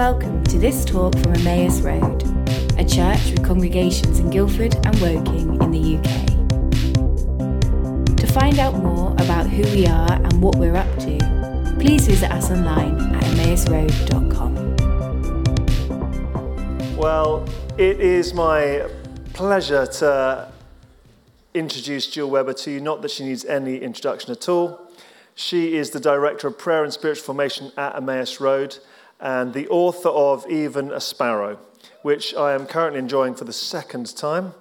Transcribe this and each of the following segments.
welcome to this talk from Emmaus Road, a church with congregations in Guildford and Woking in the UK. To find out more about who we are and what we're up to, please visit us online at emmausroad.com. Well, it is my pleasure to introduce Jill Weber to you, not that she needs any introduction at all. She is the Director of Prayer and Spiritual Formation at Emmaus Road and the author of Even a Sparrow, which I am currently enjoying for the second time.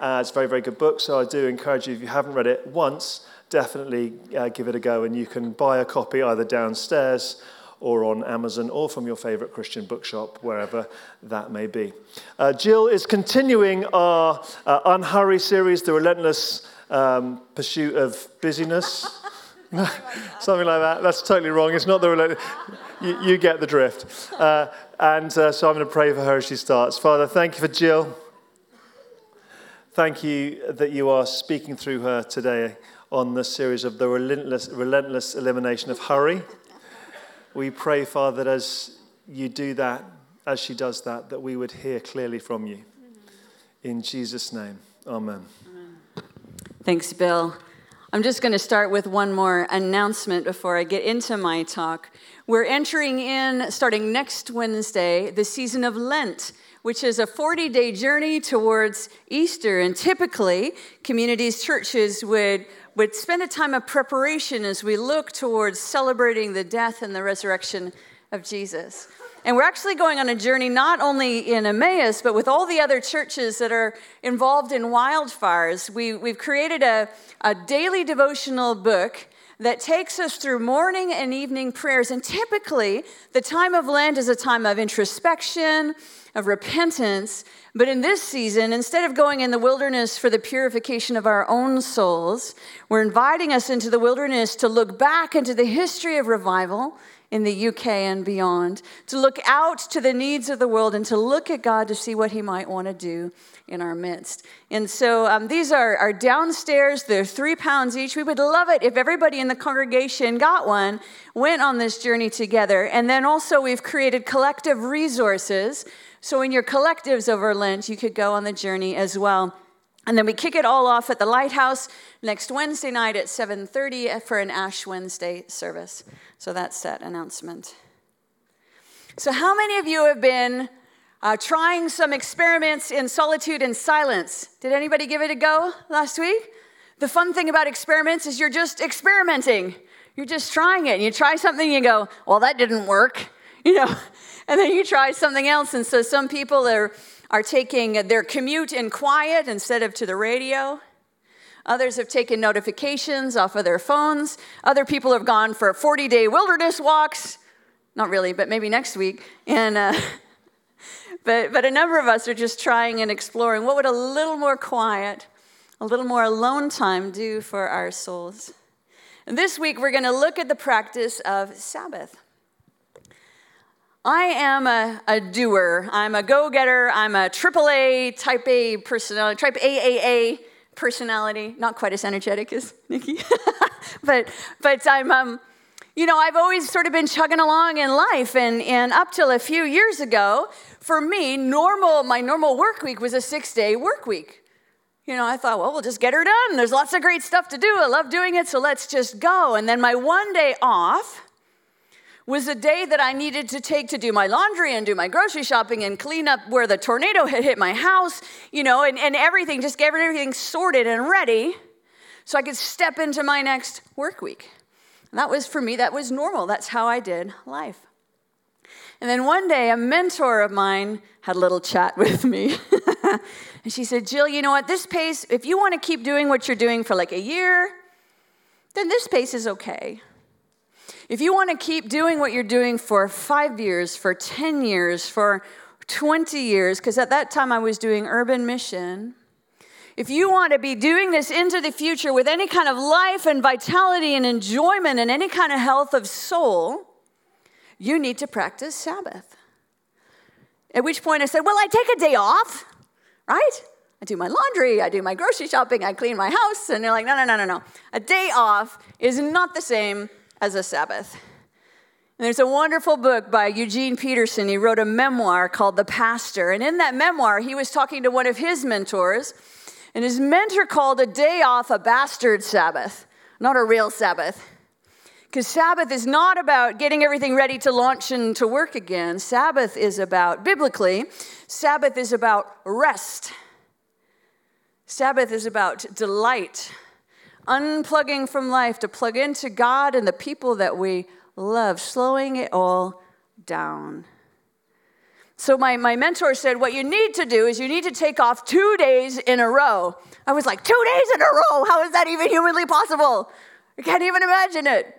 Uh, it's a very, very good book, so I do encourage you, if you haven't read it once, definitely uh, give it a go. And you can buy a copy either downstairs or on Amazon or from your favorite Christian bookshop, wherever that may be. Uh, Jill is continuing our uh, Unhurry series, The Relentless um, Pursuit of Busyness. Something like that. That's totally wrong. It's not the relentless you, you, get the drift. Uh, and uh, so I'm going to pray for her as she starts. Father, thank you for Jill. Thank you that you are speaking through her today on the series of the relentless, relentless elimination of hurry. We pray, Father, that as you do that, as she does that, that we would hear clearly from you. In Jesus' name, amen. Thanks, Bill. I'm just going to start with one more announcement before I get into my talk. We're entering in, starting next Wednesday, the season of Lent, which is a 40 day journey towards Easter. And typically, communities, churches would, would spend a time of preparation as we look towards celebrating the death and the resurrection of Jesus. And we're actually going on a journey not only in Emmaus, but with all the other churches that are involved in wildfires. We, we've created a, a daily devotional book that takes us through morning and evening prayers. And typically, the time of Lent is a time of introspection, of repentance. But in this season, instead of going in the wilderness for the purification of our own souls, we're inviting us into the wilderness to look back into the history of revival in the UK and beyond, to look out to the needs of the world and to look at God to see what He might want to do in our midst. And so um, these are, are downstairs, they're three pounds each. We would love it if everybody in the congregation got one, went on this journey together. And then also, we've created collective resources. So in your collectives over Lent, you could go on the journey as well. And then we kick it all off at the Lighthouse next Wednesday night at 7:30 for an Ash Wednesday service. So that's that announcement. So how many of you have been uh, trying some experiments in solitude and silence? Did anybody give it a go last week? The fun thing about experiments is you're just experimenting. You're just trying it. You try something, and you go, "Well, that didn't work," you know, and then you try something else. And so some people are are taking their commute in quiet instead of to the radio. Others have taken notifications off of their phones. Other people have gone for 40 day wilderness walks. Not really, but maybe next week. And, uh, but, but a number of us are just trying and exploring what would a little more quiet, a little more alone time do for our souls. And this week, we're going to look at the practice of Sabbath. I am a, a doer. I'm a go getter. I'm a AAA type A personality, type AAA personality. Not quite as energetic as Nikki, but, but I'm, um, you know, I've always sort of been chugging along in life. And, and up till a few years ago, for me, normal, my normal work week was a six day work week. You know, I thought, well, we'll just get her done. There's lots of great stuff to do. I love doing it, so let's just go. And then my one day off, was a day that I needed to take to do my laundry and do my grocery shopping and clean up where the tornado had hit my house, you know, and, and everything, just get everything sorted and ready so I could step into my next work week. And that was for me, that was normal. That's how I did life. And then one day, a mentor of mine had a little chat with me. and she said, Jill, you know what? This pace, if you want to keep doing what you're doing for like a year, then this pace is okay. If you want to keep doing what you're doing for five years, for 10 years, for 20 years, because at that time I was doing urban mission, if you want to be doing this into the future with any kind of life and vitality and enjoyment and any kind of health of soul, you need to practice Sabbath. At which point I said, Well, I take a day off, right? I do my laundry, I do my grocery shopping, I clean my house. And they're like, No, no, no, no, no. A day off is not the same as a Sabbath. And there's a wonderful book by Eugene Peterson. He wrote a memoir called The Pastor. And in that memoir, he was talking to one of his mentors. And his mentor called a day off a bastard Sabbath, not a real Sabbath. Because Sabbath is not about getting everything ready to launch and to work again. Sabbath is about, biblically, Sabbath is about rest. Sabbath is about delight, unplugging from life to plug into God and the people that we love, slowing it all down. So, my, my mentor said, What you need to do is you need to take off two days in a row. I was like, Two days in a row? How is that even humanly possible? I can't even imagine it.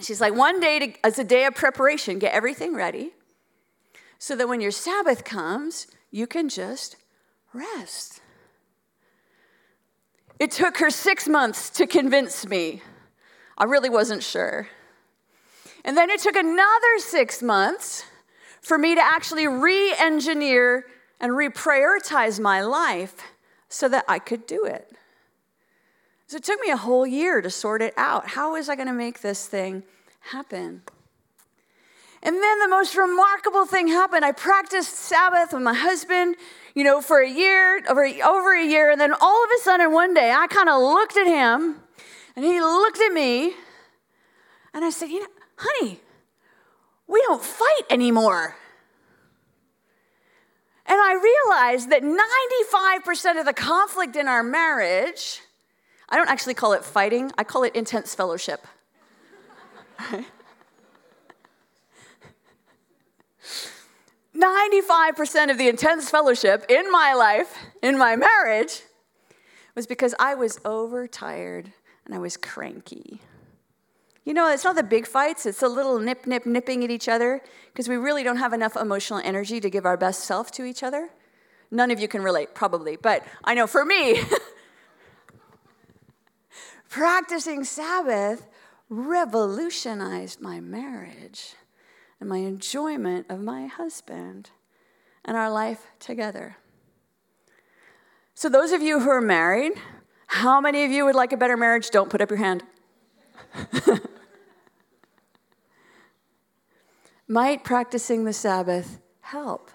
She's like, One day to, as a day of preparation, get everything ready so that when your Sabbath comes, you can just rest. It took her six months to convince me. I really wasn't sure. And then it took another six months for me to actually re engineer and reprioritize my life so that I could do it. So it took me a whole year to sort it out. How was I going to make this thing happen? And then the most remarkable thing happened. I practiced Sabbath with my husband, you know, for a year, over, over a year. And then all of a sudden, one day, I kind of looked at him and he looked at me. And I said, You know, honey, we don't fight anymore. And I realized that 95% of the conflict in our marriage, I don't actually call it fighting, I call it intense fellowship. 95% of the intense fellowship in my life, in my marriage, was because I was overtired and I was cranky. You know, it's not the big fights, it's a little nip, nip, nipping at each other because we really don't have enough emotional energy to give our best self to each other. None of you can relate, probably, but I know for me, practicing Sabbath revolutionized my marriage and my enjoyment of my husband and our life together. So, those of you who are married, how many of you would like a better marriage? Don't put up your hand. Might practicing the Sabbath help?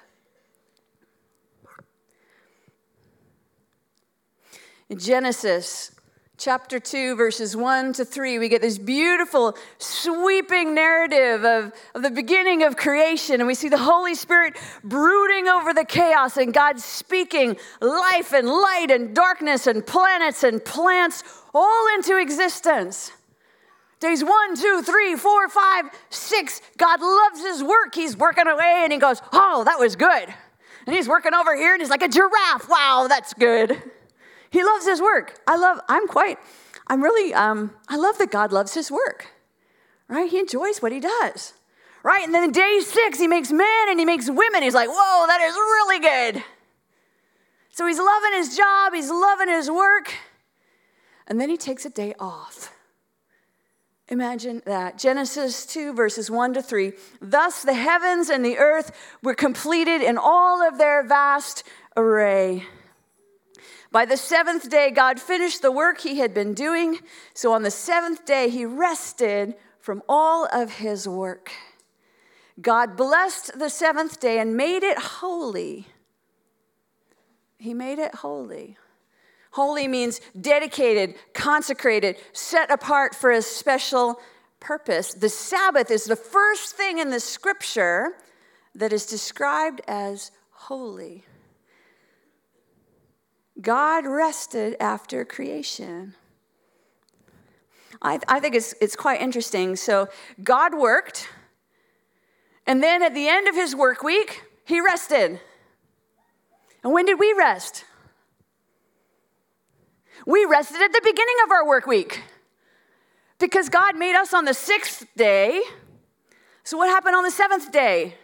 In Genesis chapter 2, verses 1 to 3, we get this beautiful, sweeping narrative of, of the beginning of creation. And we see the Holy Spirit brooding over the chaos and God speaking life and light and darkness and planets and plants all into existence. Days one, two, three, four, five, six. God loves his work. He's working away and he goes, Oh, that was good. And he's working over here and he's like a giraffe. Wow, that's good. He loves his work. I love, I'm quite, I'm really, um, I love that God loves his work, right? He enjoys what he does, right? And then day six, he makes men and he makes women. He's like, Whoa, that is really good. So he's loving his job, he's loving his work. And then he takes a day off. Imagine that. Genesis 2, verses 1 to 3. Thus the heavens and the earth were completed in all of their vast array. By the seventh day, God finished the work he had been doing. So on the seventh day, he rested from all of his work. God blessed the seventh day and made it holy. He made it holy. Holy means dedicated, consecrated, set apart for a special purpose. The Sabbath is the first thing in the scripture that is described as holy. God rested after creation. I, I think it's, it's quite interesting. So, God worked, and then at the end of his work week, he rested. And when did we rest? We rested at the beginning of our work week because God made us on the sixth day. So, what happened on the seventh day?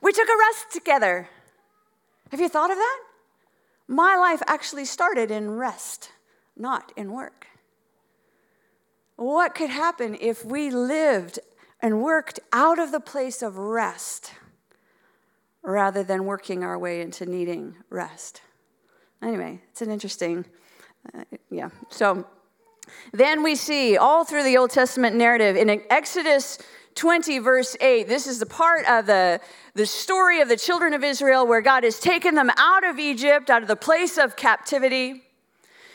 We took a rest together. Have you thought of that? My life actually started in rest, not in work. What could happen if we lived and worked out of the place of rest rather than working our way into needing rest? Anyway, it's an interesting uh, yeah. So then we see all through the Old Testament narrative in Exodus 20, verse 8. This is the part of the, the story of the children of Israel where God has taken them out of Egypt, out of the place of captivity.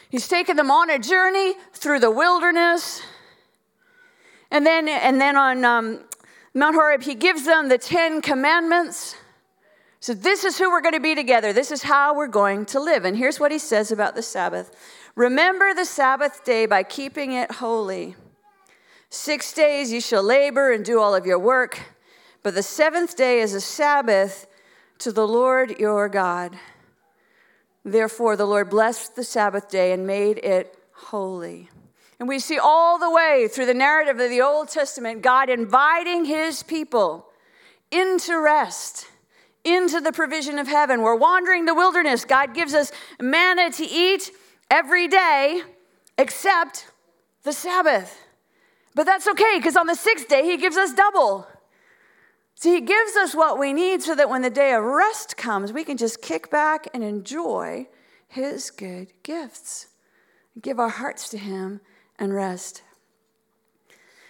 He's taken them on a journey through the wilderness. And then, and then on um, Mount Horeb, he gives them the Ten Commandments. So, this is who we're going to be together. This is how we're going to live. And here's what he says about the Sabbath Remember the Sabbath day by keeping it holy. Six days you shall labor and do all of your work, but the seventh day is a Sabbath to the Lord your God. Therefore, the Lord blessed the Sabbath day and made it holy. And we see all the way through the narrative of the Old Testament God inviting his people into rest, into the provision of heaven. We're wandering the wilderness. God gives us manna to eat every day except the Sabbath. But that's okay because on the sixth day, He gives us double. So He gives us what we need so that when the day of rest comes, we can just kick back and enjoy His good gifts. Give our hearts to Him and rest.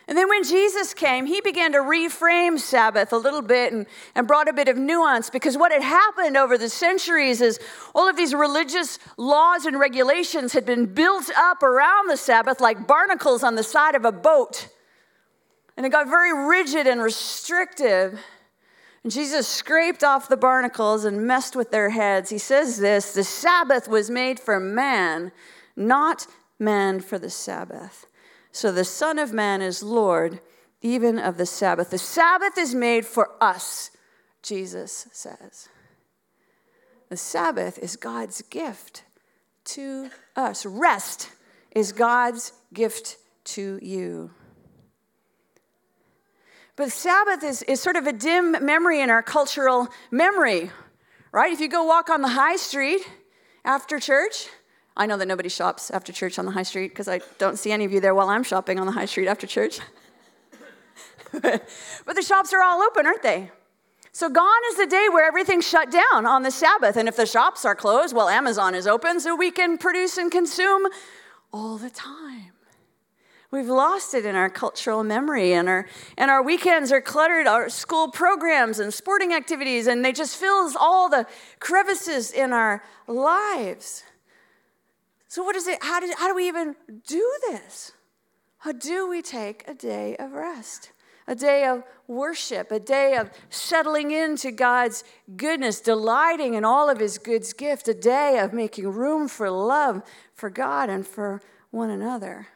And then when Jesus came, he began to reframe Sabbath a little bit and, and brought a bit of nuance because what had happened over the centuries is all of these religious laws and regulations had been built up around the Sabbath like barnacles on the side of a boat. And it got very rigid and restrictive. And Jesus scraped off the barnacles and messed with their heads. He says this the Sabbath was made for man, not man for the Sabbath. So the Son of Man is Lord even of the Sabbath. The Sabbath is made for us, Jesus says. The Sabbath is God's gift to us. Rest is God's gift to you. But Sabbath is, is sort of a dim memory in our cultural memory, right? If you go walk on the high street after church, I know that nobody shops after church on the high street because I don't see any of you there while I'm shopping on the high street after church. but the shops are all open, aren't they? So gone is the day where everything's shut down on the Sabbath. And if the shops are closed, well, Amazon is open so we can produce and consume all the time. We've lost it in our cultural memory, and our, and our weekends are cluttered, our school programs and sporting activities, and they just fills all the crevices in our lives. So, what is it? How do, how do we even do this? How do we take a day of rest? A day of worship, a day of settling into God's goodness, delighting in all of His good gifts, a day of making room for love for God and for one another.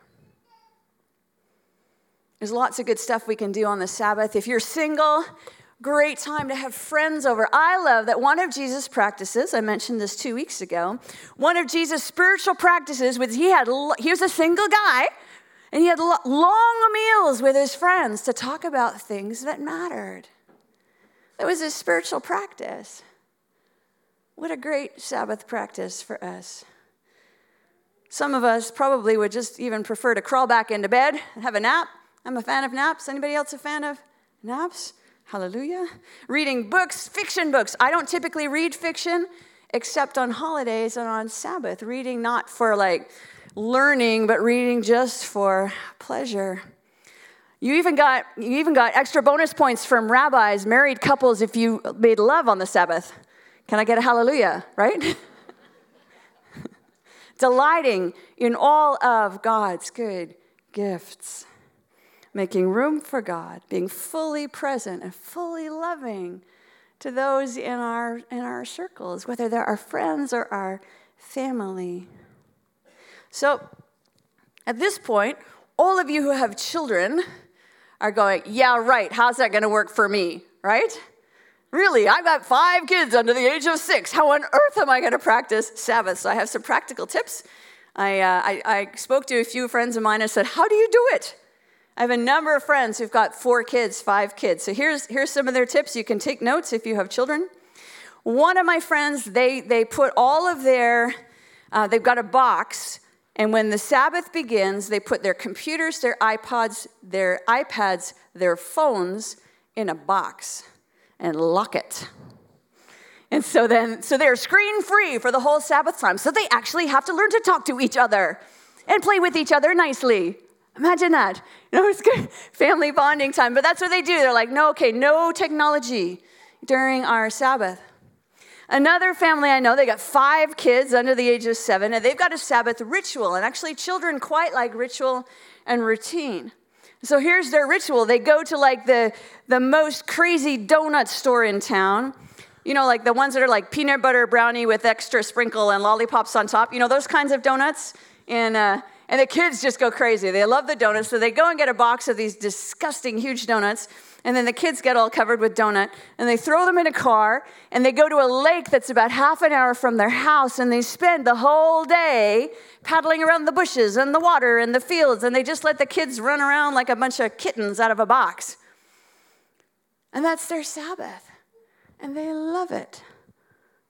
There's lots of good stuff we can do on the Sabbath. If you're single, great time to have friends over. I love that one of Jesus' practices, I mentioned this two weeks ago, one of Jesus' spiritual practices was he had, he was a single guy, and he had long meals with his friends to talk about things that mattered. That was his spiritual practice. What a great Sabbath practice for us. Some of us probably would just even prefer to crawl back into bed and have a nap. I'm a fan of naps. Anybody else a fan of naps? Hallelujah. Reading books, fiction books. I don't typically read fiction except on holidays and on Sabbath. Reading not for like learning, but reading just for pleasure. You even got you even got extra bonus points from rabbis, married couples if you made love on the Sabbath. Can I get a hallelujah, right? Delighting in all of God's good gifts making room for God, being fully present and fully loving to those in our, in our circles, whether they're our friends or our family. So, at this point, all of you who have children are going, Yeah, right, how's that to work for me, right? Really, I've got five kids under the age of six. How on earth am I going to practice Sabbath? So, I have some practical tips. I, uh, I, I spoke to a few friends of mine and said, How do you do it? I have a number of friends who've got four kids, five kids. So here's, here's some of their tips. You can take notes if you have children. One of my friends, they, they put all of their, uh, they've got a box, and when the Sabbath begins, they put their computers, their iPods, their iPads, their phones in a box and lock it. And so then, so they're screen free for the whole Sabbath time. So they actually have to learn to talk to each other and play with each other nicely. Imagine that. You know, it's good family bonding time. But that's what they do. They're like, no, okay, no technology during our Sabbath. Another family I know, they got five kids under the age of seven, and they've got a Sabbath ritual. And actually, children quite like ritual and routine. So here's their ritual. They go to like the, the most crazy donut store in town. You know, like the ones that are like peanut butter brownie with extra sprinkle and lollipops on top. You know, those kinds of donuts. And, uh, and the kids just go crazy. They love the donuts. So they go and get a box of these disgusting, huge donuts. And then the kids get all covered with donut. And they throw them in a car. And they go to a lake that's about half an hour from their house. And they spend the whole day paddling around the bushes and the water and the fields. And they just let the kids run around like a bunch of kittens out of a box. And that's their Sabbath and they love it.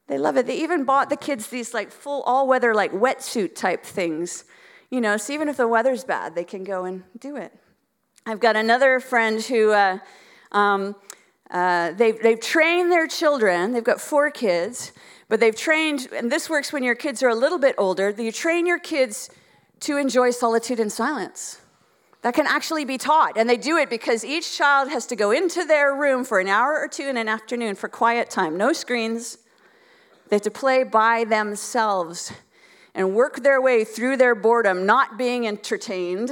They love it. They even bought the kids these like full all weather, like wetsuit type things. You know, so even if the weather's bad, they can go and do it. I've got another friend who uh, um, uh, they've, they've trained their children, they've got four kids, but they've trained, and this works when your kids are a little bit older, you train your kids to enjoy solitude and silence that can actually be taught. And they do it because each child has to go into their room for an hour or two in an afternoon for quiet time, no screens. They have to play by themselves and work their way through their boredom, not being entertained.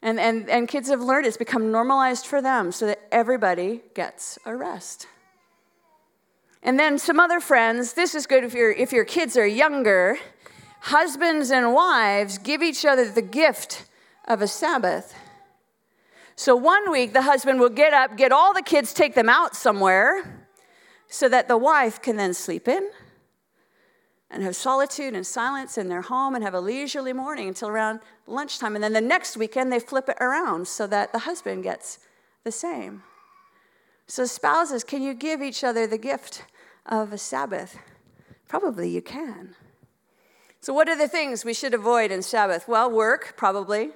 And, and, and kids have learned it's become normalized for them so that everybody gets a rest. And then some other friends, this is good if, you if your kids are younger husbands and wives give each other the gift of a Sabbath. So one week, the husband will get up, get all the kids, take them out somewhere so that the wife can then sleep in and have solitude and silence in their home and have a leisurely morning until around lunchtime. And then the next weekend, they flip it around so that the husband gets the same. So, spouses, can you give each other the gift of a Sabbath? Probably you can. So, what are the things we should avoid in Sabbath? Well, work, probably.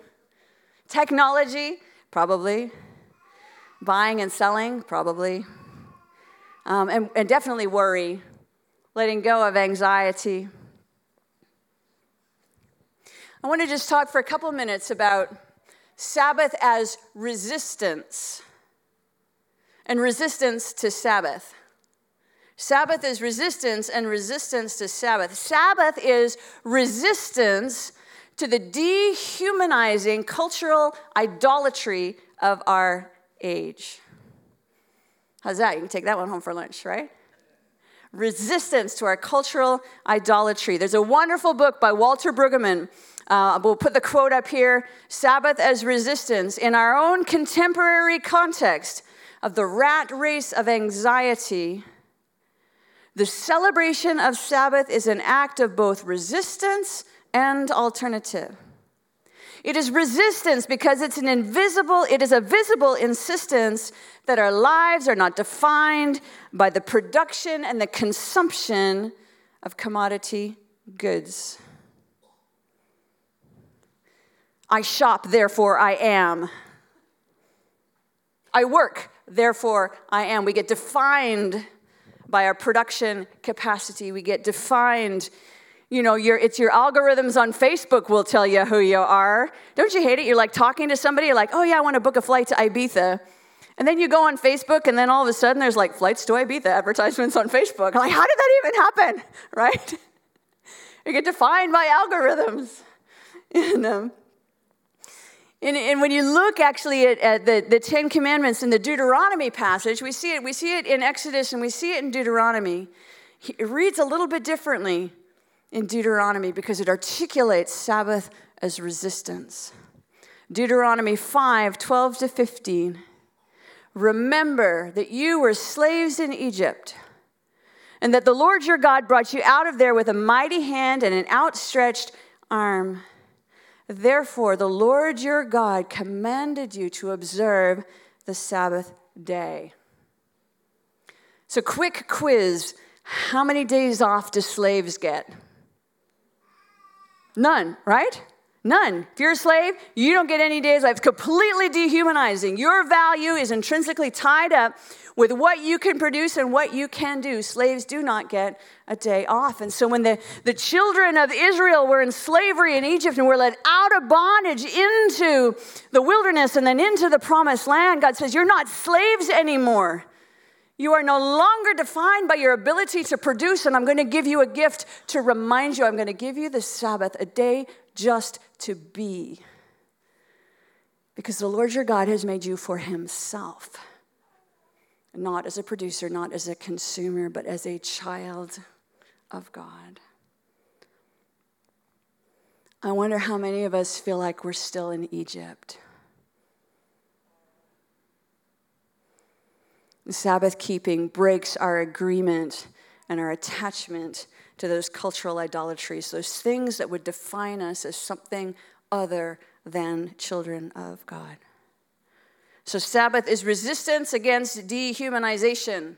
Technology, probably. Buying and selling, probably. Um, and, and definitely worry, letting go of anxiety. I want to just talk for a couple minutes about Sabbath as resistance and resistance to Sabbath. Sabbath is resistance and resistance to Sabbath. Sabbath is resistance to the dehumanizing cultural idolatry of our age. How's that? You can take that one home for lunch, right? Resistance to our cultural idolatry. There's a wonderful book by Walter Brueggemann. Uh, we'll put the quote up here Sabbath as resistance. In our own contemporary context of the rat race of anxiety, the celebration of Sabbath is an act of both resistance and alternative. It is resistance because it's an invisible, it is a visible insistence that our lives are not defined by the production and the consumption of commodity goods. I shop, therefore I am. I work, therefore I am. We get defined by our production capacity. We get defined. You know, your, it's your algorithms on Facebook will tell you who you are. Don't you hate it? You're like talking to somebody, like, oh yeah, I want to book a flight to Ibiza. And then you go on Facebook, and then all of a sudden there's like flights to Ibiza advertisements on Facebook. Like, how did that even happen? Right? you get defined by algorithms. And, um, and, and, when you look actually at, at, the, the Ten Commandments in the Deuteronomy passage, we see it. We see it in Exodus and we see it in Deuteronomy. It reads a little bit differently in Deuteronomy because it articulates Sabbath as resistance. Deuteronomy 5 12 to 15. Remember that you were slaves in Egypt, and that the Lord your God brought you out of there with a mighty hand and an outstretched arm. Therefore, the Lord your God commanded you to observe the Sabbath day. So, quick quiz how many days off do slaves get? None, right? None. If you're a slave, you don't get any days off. Completely dehumanizing. Your value is intrinsically tied up with what you can produce and what you can do. Slaves do not get a day off. And so when the, the children of Israel were in slavery in Egypt and were led out of bondage into the wilderness and then into the promised land, God says, You're not slaves anymore. You are no longer defined by your ability to produce, and I'm going to give you a gift to remind you. I'm going to give you the Sabbath, a day just to be. Because the Lord your God has made you for himself, not as a producer, not as a consumer, but as a child of God. I wonder how many of us feel like we're still in Egypt. Sabbath keeping breaks our agreement and our attachment to those cultural idolatries, those things that would define us as something other than children of God. So, Sabbath is resistance against dehumanization.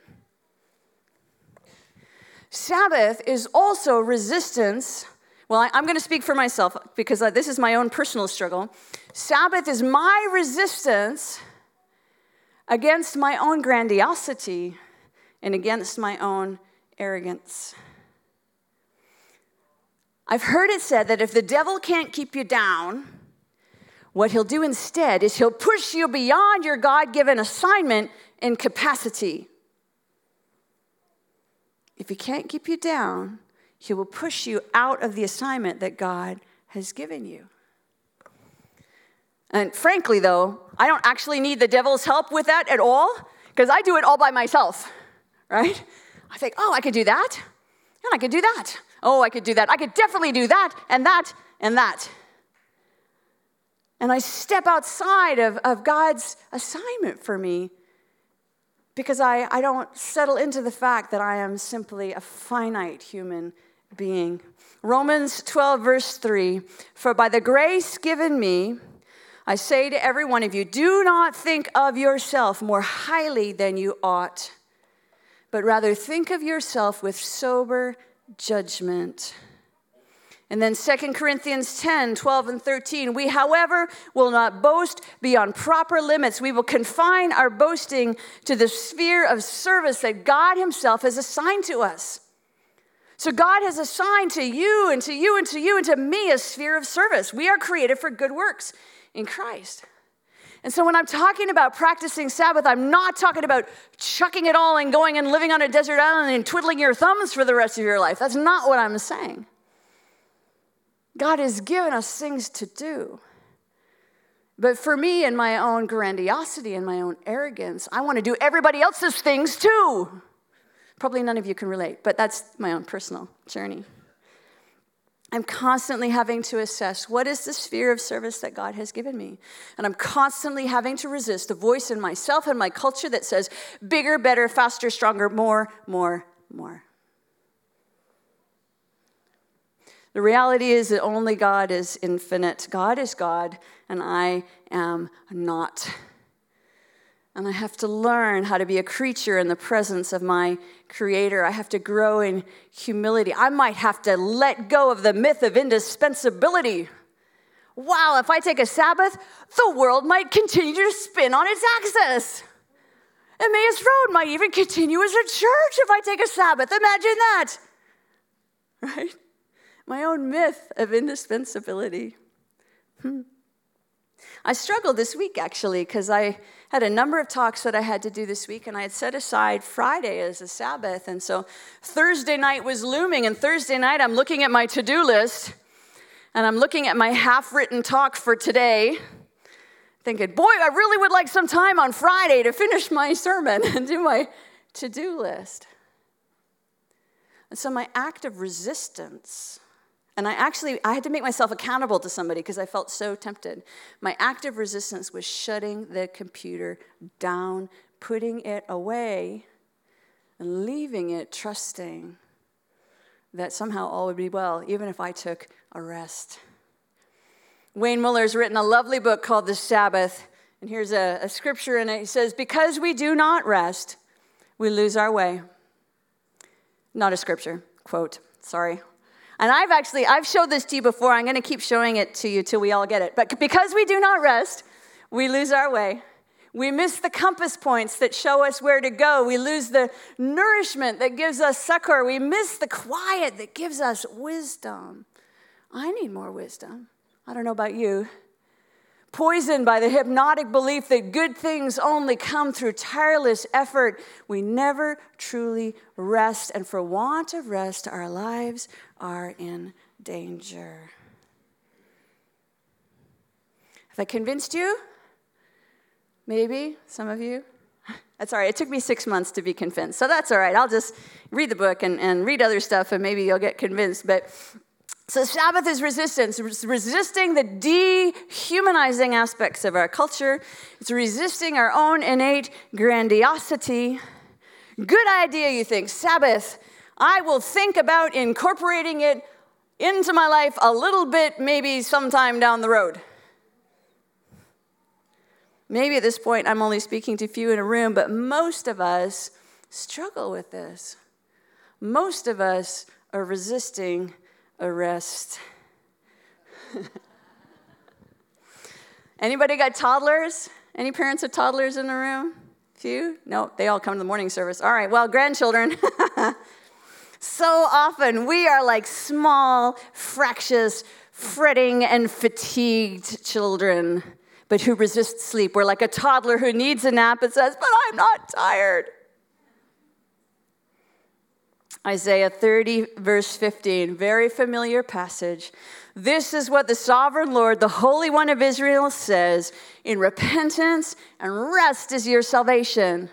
Sabbath is also resistance. Well, I, am going to speak for myself because uh, this is my own personal struggle. Sabbath is my resistance against my own grandiosity and against my own arrogance. I've heard it said that if the devil can't keep you down, what he'll do instead is he'll push you beyond your God given assignment and capacity. If he can't keep you down, he will push you out of the assignment that God has given you. And frankly, though, I don't actually need the devil's help with that at all because I do it all by myself, right? I think, oh, I could do that, and I could do that. Oh, I could do that. I could definitely do that, and that, and that. And I step outside of, of God's assignment for me because I, I don't settle into the fact that I am simply a finite human being. Romans 12, verse 3 For by the grace given me, I say to every one of you, do not think of yourself more highly than you ought, but rather think of yourself with sober judgment. And then 2 Corinthians 10, 12, and 13. We, however, will not boast beyond proper limits. We will confine our boasting to the sphere of service that God Himself has assigned to us. So, God has assigned to you and to you and to you and to me a sphere of service. We are created for good works in Christ. And so when I'm talking about practicing Sabbath, I'm not talking about chucking it all and going and living on a desert island and twiddling your thumbs for the rest of your life. That's not what I'm saying. God has given us things to do. But for me and my own grandiosity and my own arrogance, I want to do everybody else's things too. Probably none of you can relate, but that's my own personal journey. I'm constantly having to assess what is the sphere of service that God has given me. And I'm constantly having to resist the voice in myself and my culture that says bigger, better, faster, stronger, more, more, more. The reality is that only God is infinite. God is God, and I am not. And I have to learn how to be a creature in the presence of my Creator. I have to grow in humility. I might have to let go of the myth of indispensability. Wow, if I take a Sabbath, the world might continue to spin on its axis. Emmaus Road might even continue as a church if I take a Sabbath. Imagine that. Right? My own myth of indispensability. Hmm. I struggled this week actually because I had a number of talks that I had to do this week, and I had set aside Friday as a Sabbath. And so Thursday night was looming, and Thursday night I'm looking at my to do list, and I'm looking at my half written talk for today, thinking, boy, I really would like some time on Friday to finish my sermon and do my to do list. And so my act of resistance and I actually I had to make myself accountable to somebody because I felt so tempted. My active resistance was shutting the computer down, putting it away, and leaving it trusting that somehow all would be well, even if I took a rest. Wayne Muller's written a lovely book called The Sabbath, and here's a, a scripture in it. He says, Because we do not rest, we lose our way. Not a scripture, quote, sorry, And I've actually, I've showed this to you before. I'm going to keep showing it to you till we all get it. But because we do not rest, we lose our way. We miss the compass points that show us where to go. We lose the nourishment that gives us succor. We miss the quiet that gives us wisdom. I need more wisdom. I don't know about you. Poisoned by the hypnotic belief that good things only come through tireless effort, we never truly rest. And for want of rest, our lives are in danger. Have I convinced you? Maybe, some of you. That's all right. It took me six months to be convinced. So that's all right. I'll just read the book and, and read other stuff and maybe you'll get convinced. But so Sabbath is resistance, it's resisting the dehumanizing aspects of our culture. It's resisting our own innate grandiosity. Good idea, you think. Sabbath. I will think about incorporating it into my life a little bit, maybe sometime down the road. Maybe at this point I'm only speaking to few in a room, but most of us struggle with this. Most of us are resisting arrest. Anybody got toddlers? Any parents of toddlers in the room? Few? No, they all come to the morning service. All right, well, grandchildren. so often we are like small, fractious, fretting, and fatigued children but who resist sleep. We're like a toddler who needs a nap and says, But I'm not tired. Isaiah 30, verse 15, very familiar passage. This is what the sovereign Lord, the Holy One of Israel, says In repentance and rest is your salvation.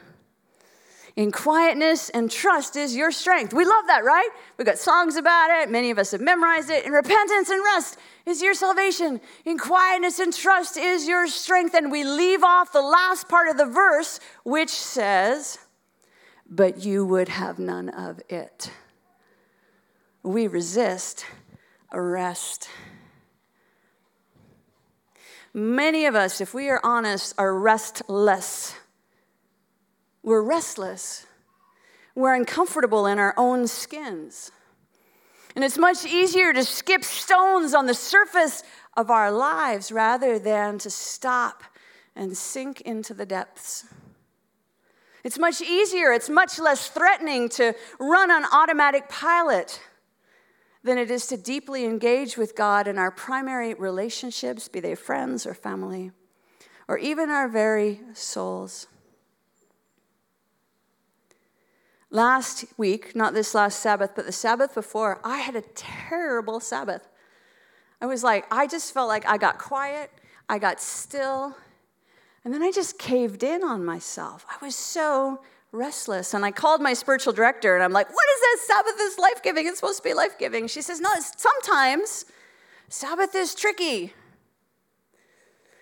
In quietness and trust is your strength. We love that, right? We've got songs about it. Many of us have memorized it. In repentance and rest is your salvation. In quietness and trust is your strength. And we leave off the last part of the verse, which says, But you would have none of it. We resist arrest. Many of us, if we are honest, are restless we're restless. We're uncomfortable in our own skins. And it's much easier to skip stones on the surface of our lives rather than to stop and sink into the depths. It's much easier, it's much less threatening to run on automatic pilot than it is to deeply engage with God in our primary relationships, be they friends or family, or even our very souls. Last week, not this last Sabbath, but the Sabbath before, I had a terrible Sabbath. I was like, I just felt like I got quiet, I got still, and then I just caved in on myself. I was so restless. And I called my spiritual director and I'm like, what is this? Sabbath is life giving. It's supposed to be life giving. She says, no, sometimes Sabbath is tricky.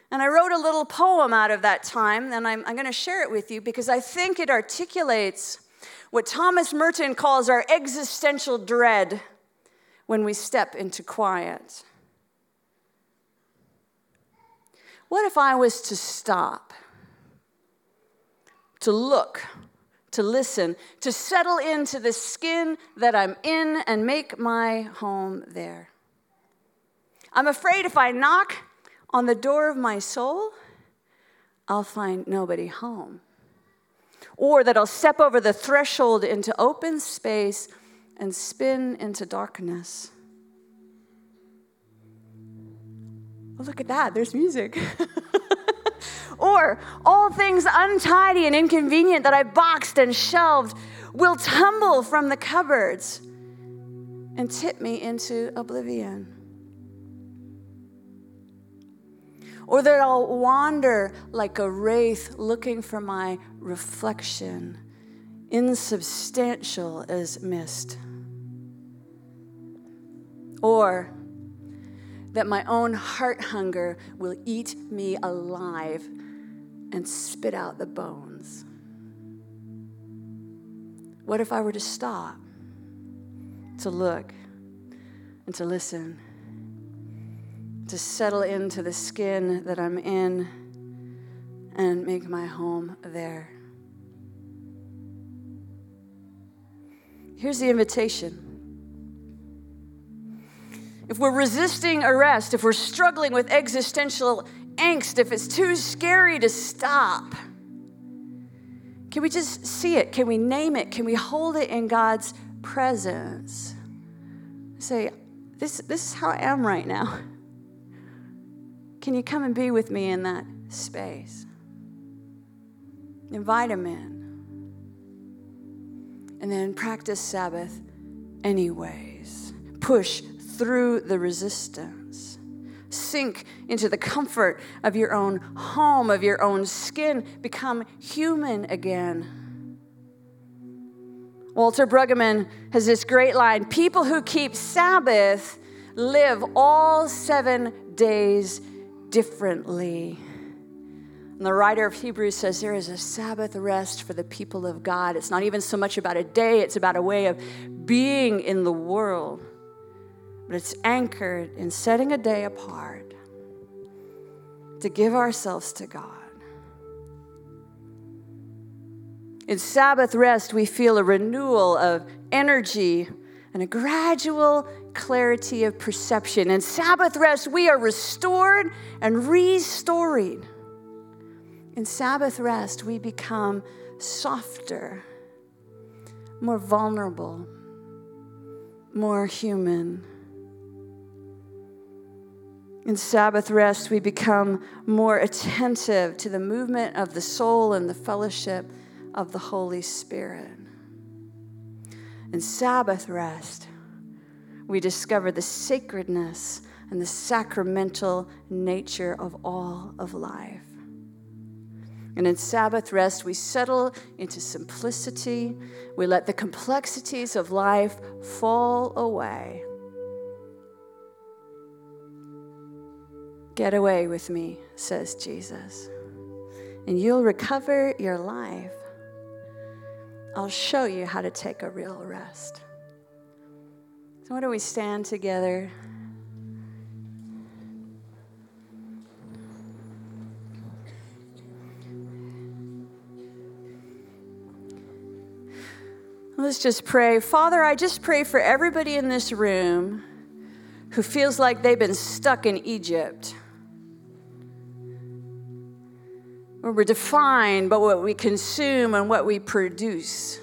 And I wrote a little poem out of that time, and I'm, I'm going to share it with you because I think it articulates what Thomas Merton calls our existential dread when we step into quiet. What if I was to stop, to look, to listen, to settle into the skin that I'm in and make my home there? I'm afraid if I knock on the door of my soul, I'll find nobody home or that I'll step over the threshold into open space and spin into darkness. Look at that, there's music. or all things untidy and inconvenient that I boxed and shelved will tumble from the cupboards and tip me into oblivion. or that I'll wander like a wraith looking for my reflection, insubstantial as mist. Or that my own heart hunger will eat me alive and spit out the bones. What if I were to stop, to look, and to listen? to settle into the skin that I'm in and make my home there. Here's the invitation if we're resisting arrest, if we're struggling with existential angst, if it's too scary to stop, can we just see it? Can we name it? Can we hold it in God's presence? Say, this, this is how I am right now. Can you come and be with me in that space? Invite him in. And then practice Sabbath anyways. Push through the resistance. Sink into the comfort of your own home, of your own skin. Become human again. Walter Brueggemann has this great line People who keep Sabbath live all seven days differently. And the writer of Hebrews says there is a Sabbath rest for the people of God. It's not even so much about a day, it's about a way of being in the world. But it's anchored in setting a day apart to give ourselves to God. In Sabbath rest, we feel a renewal of energy and a gradual clarity of perception. In Sabbath rest, we are restored and restoring. In Sabbath rest, we become softer, more vulnerable, more human. In Sabbath rest, we become more attentive to the movement of the soul and the fellowship of the Holy Spirit. In Sabbath rest, we discover the sacredness and the sacramental nature of all of life. And in Sabbath rest, we settle into simplicity. We let the complexities of life fall away. Get away with me, says Jesus, and you'll recover your life. I'll show you how to take a real rest. So, why don't we stand together? Let's just pray. Father, I just pray for everybody in this room who feels like they've been stuck in Egypt. We're defined by what we consume and what we produce.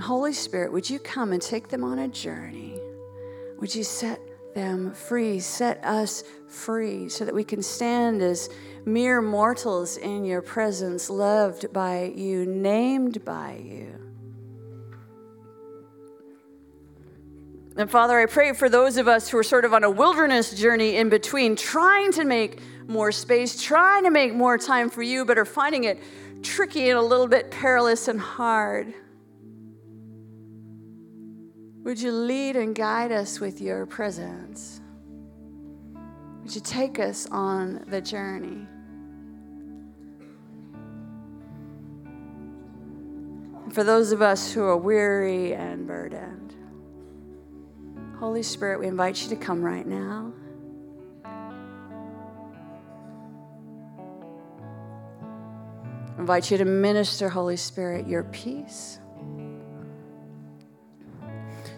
Holy Spirit, would you come and take them on a journey? Would you set them free, set us free, so that we can stand as mere mortals in your presence, loved by you, named by you. And Father, I pray for those of us who are sort of on a wilderness journey in between, trying to make more space, trying to make more time for you, but are finding it tricky and a little bit perilous and hard. Would you lead and guide us with your presence? Would you take us on the journey? for those of us who are weary and burdened, Holy Spirit, we invite you to come right now. Invite you to minister, Holy Spirit, your peace.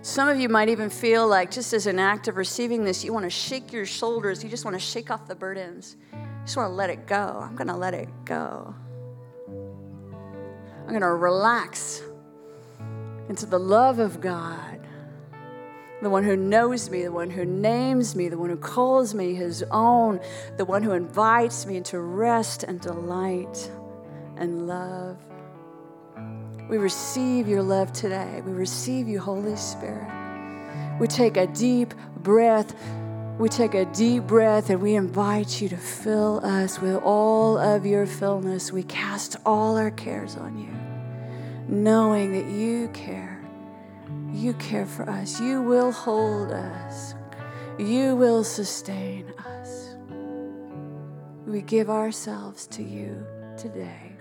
Some of you might even feel like, just as an act of receiving this, you want to shake your shoulders. You just want to shake off the burdens. You just want to let it go. I'm going to let it go. I'm going to relax into the love of God the one who knows me, the one who names me, the one who calls me his own, the one who invites me into rest and delight and love. We receive your love today. We receive you, Holy Spirit. We take a deep breath. We take a deep breath and we invite you to fill us with all of your fullness. We cast all our cares on you, knowing that you care you care for us. You will hold us. You will sustain us. We give ourselves to you today.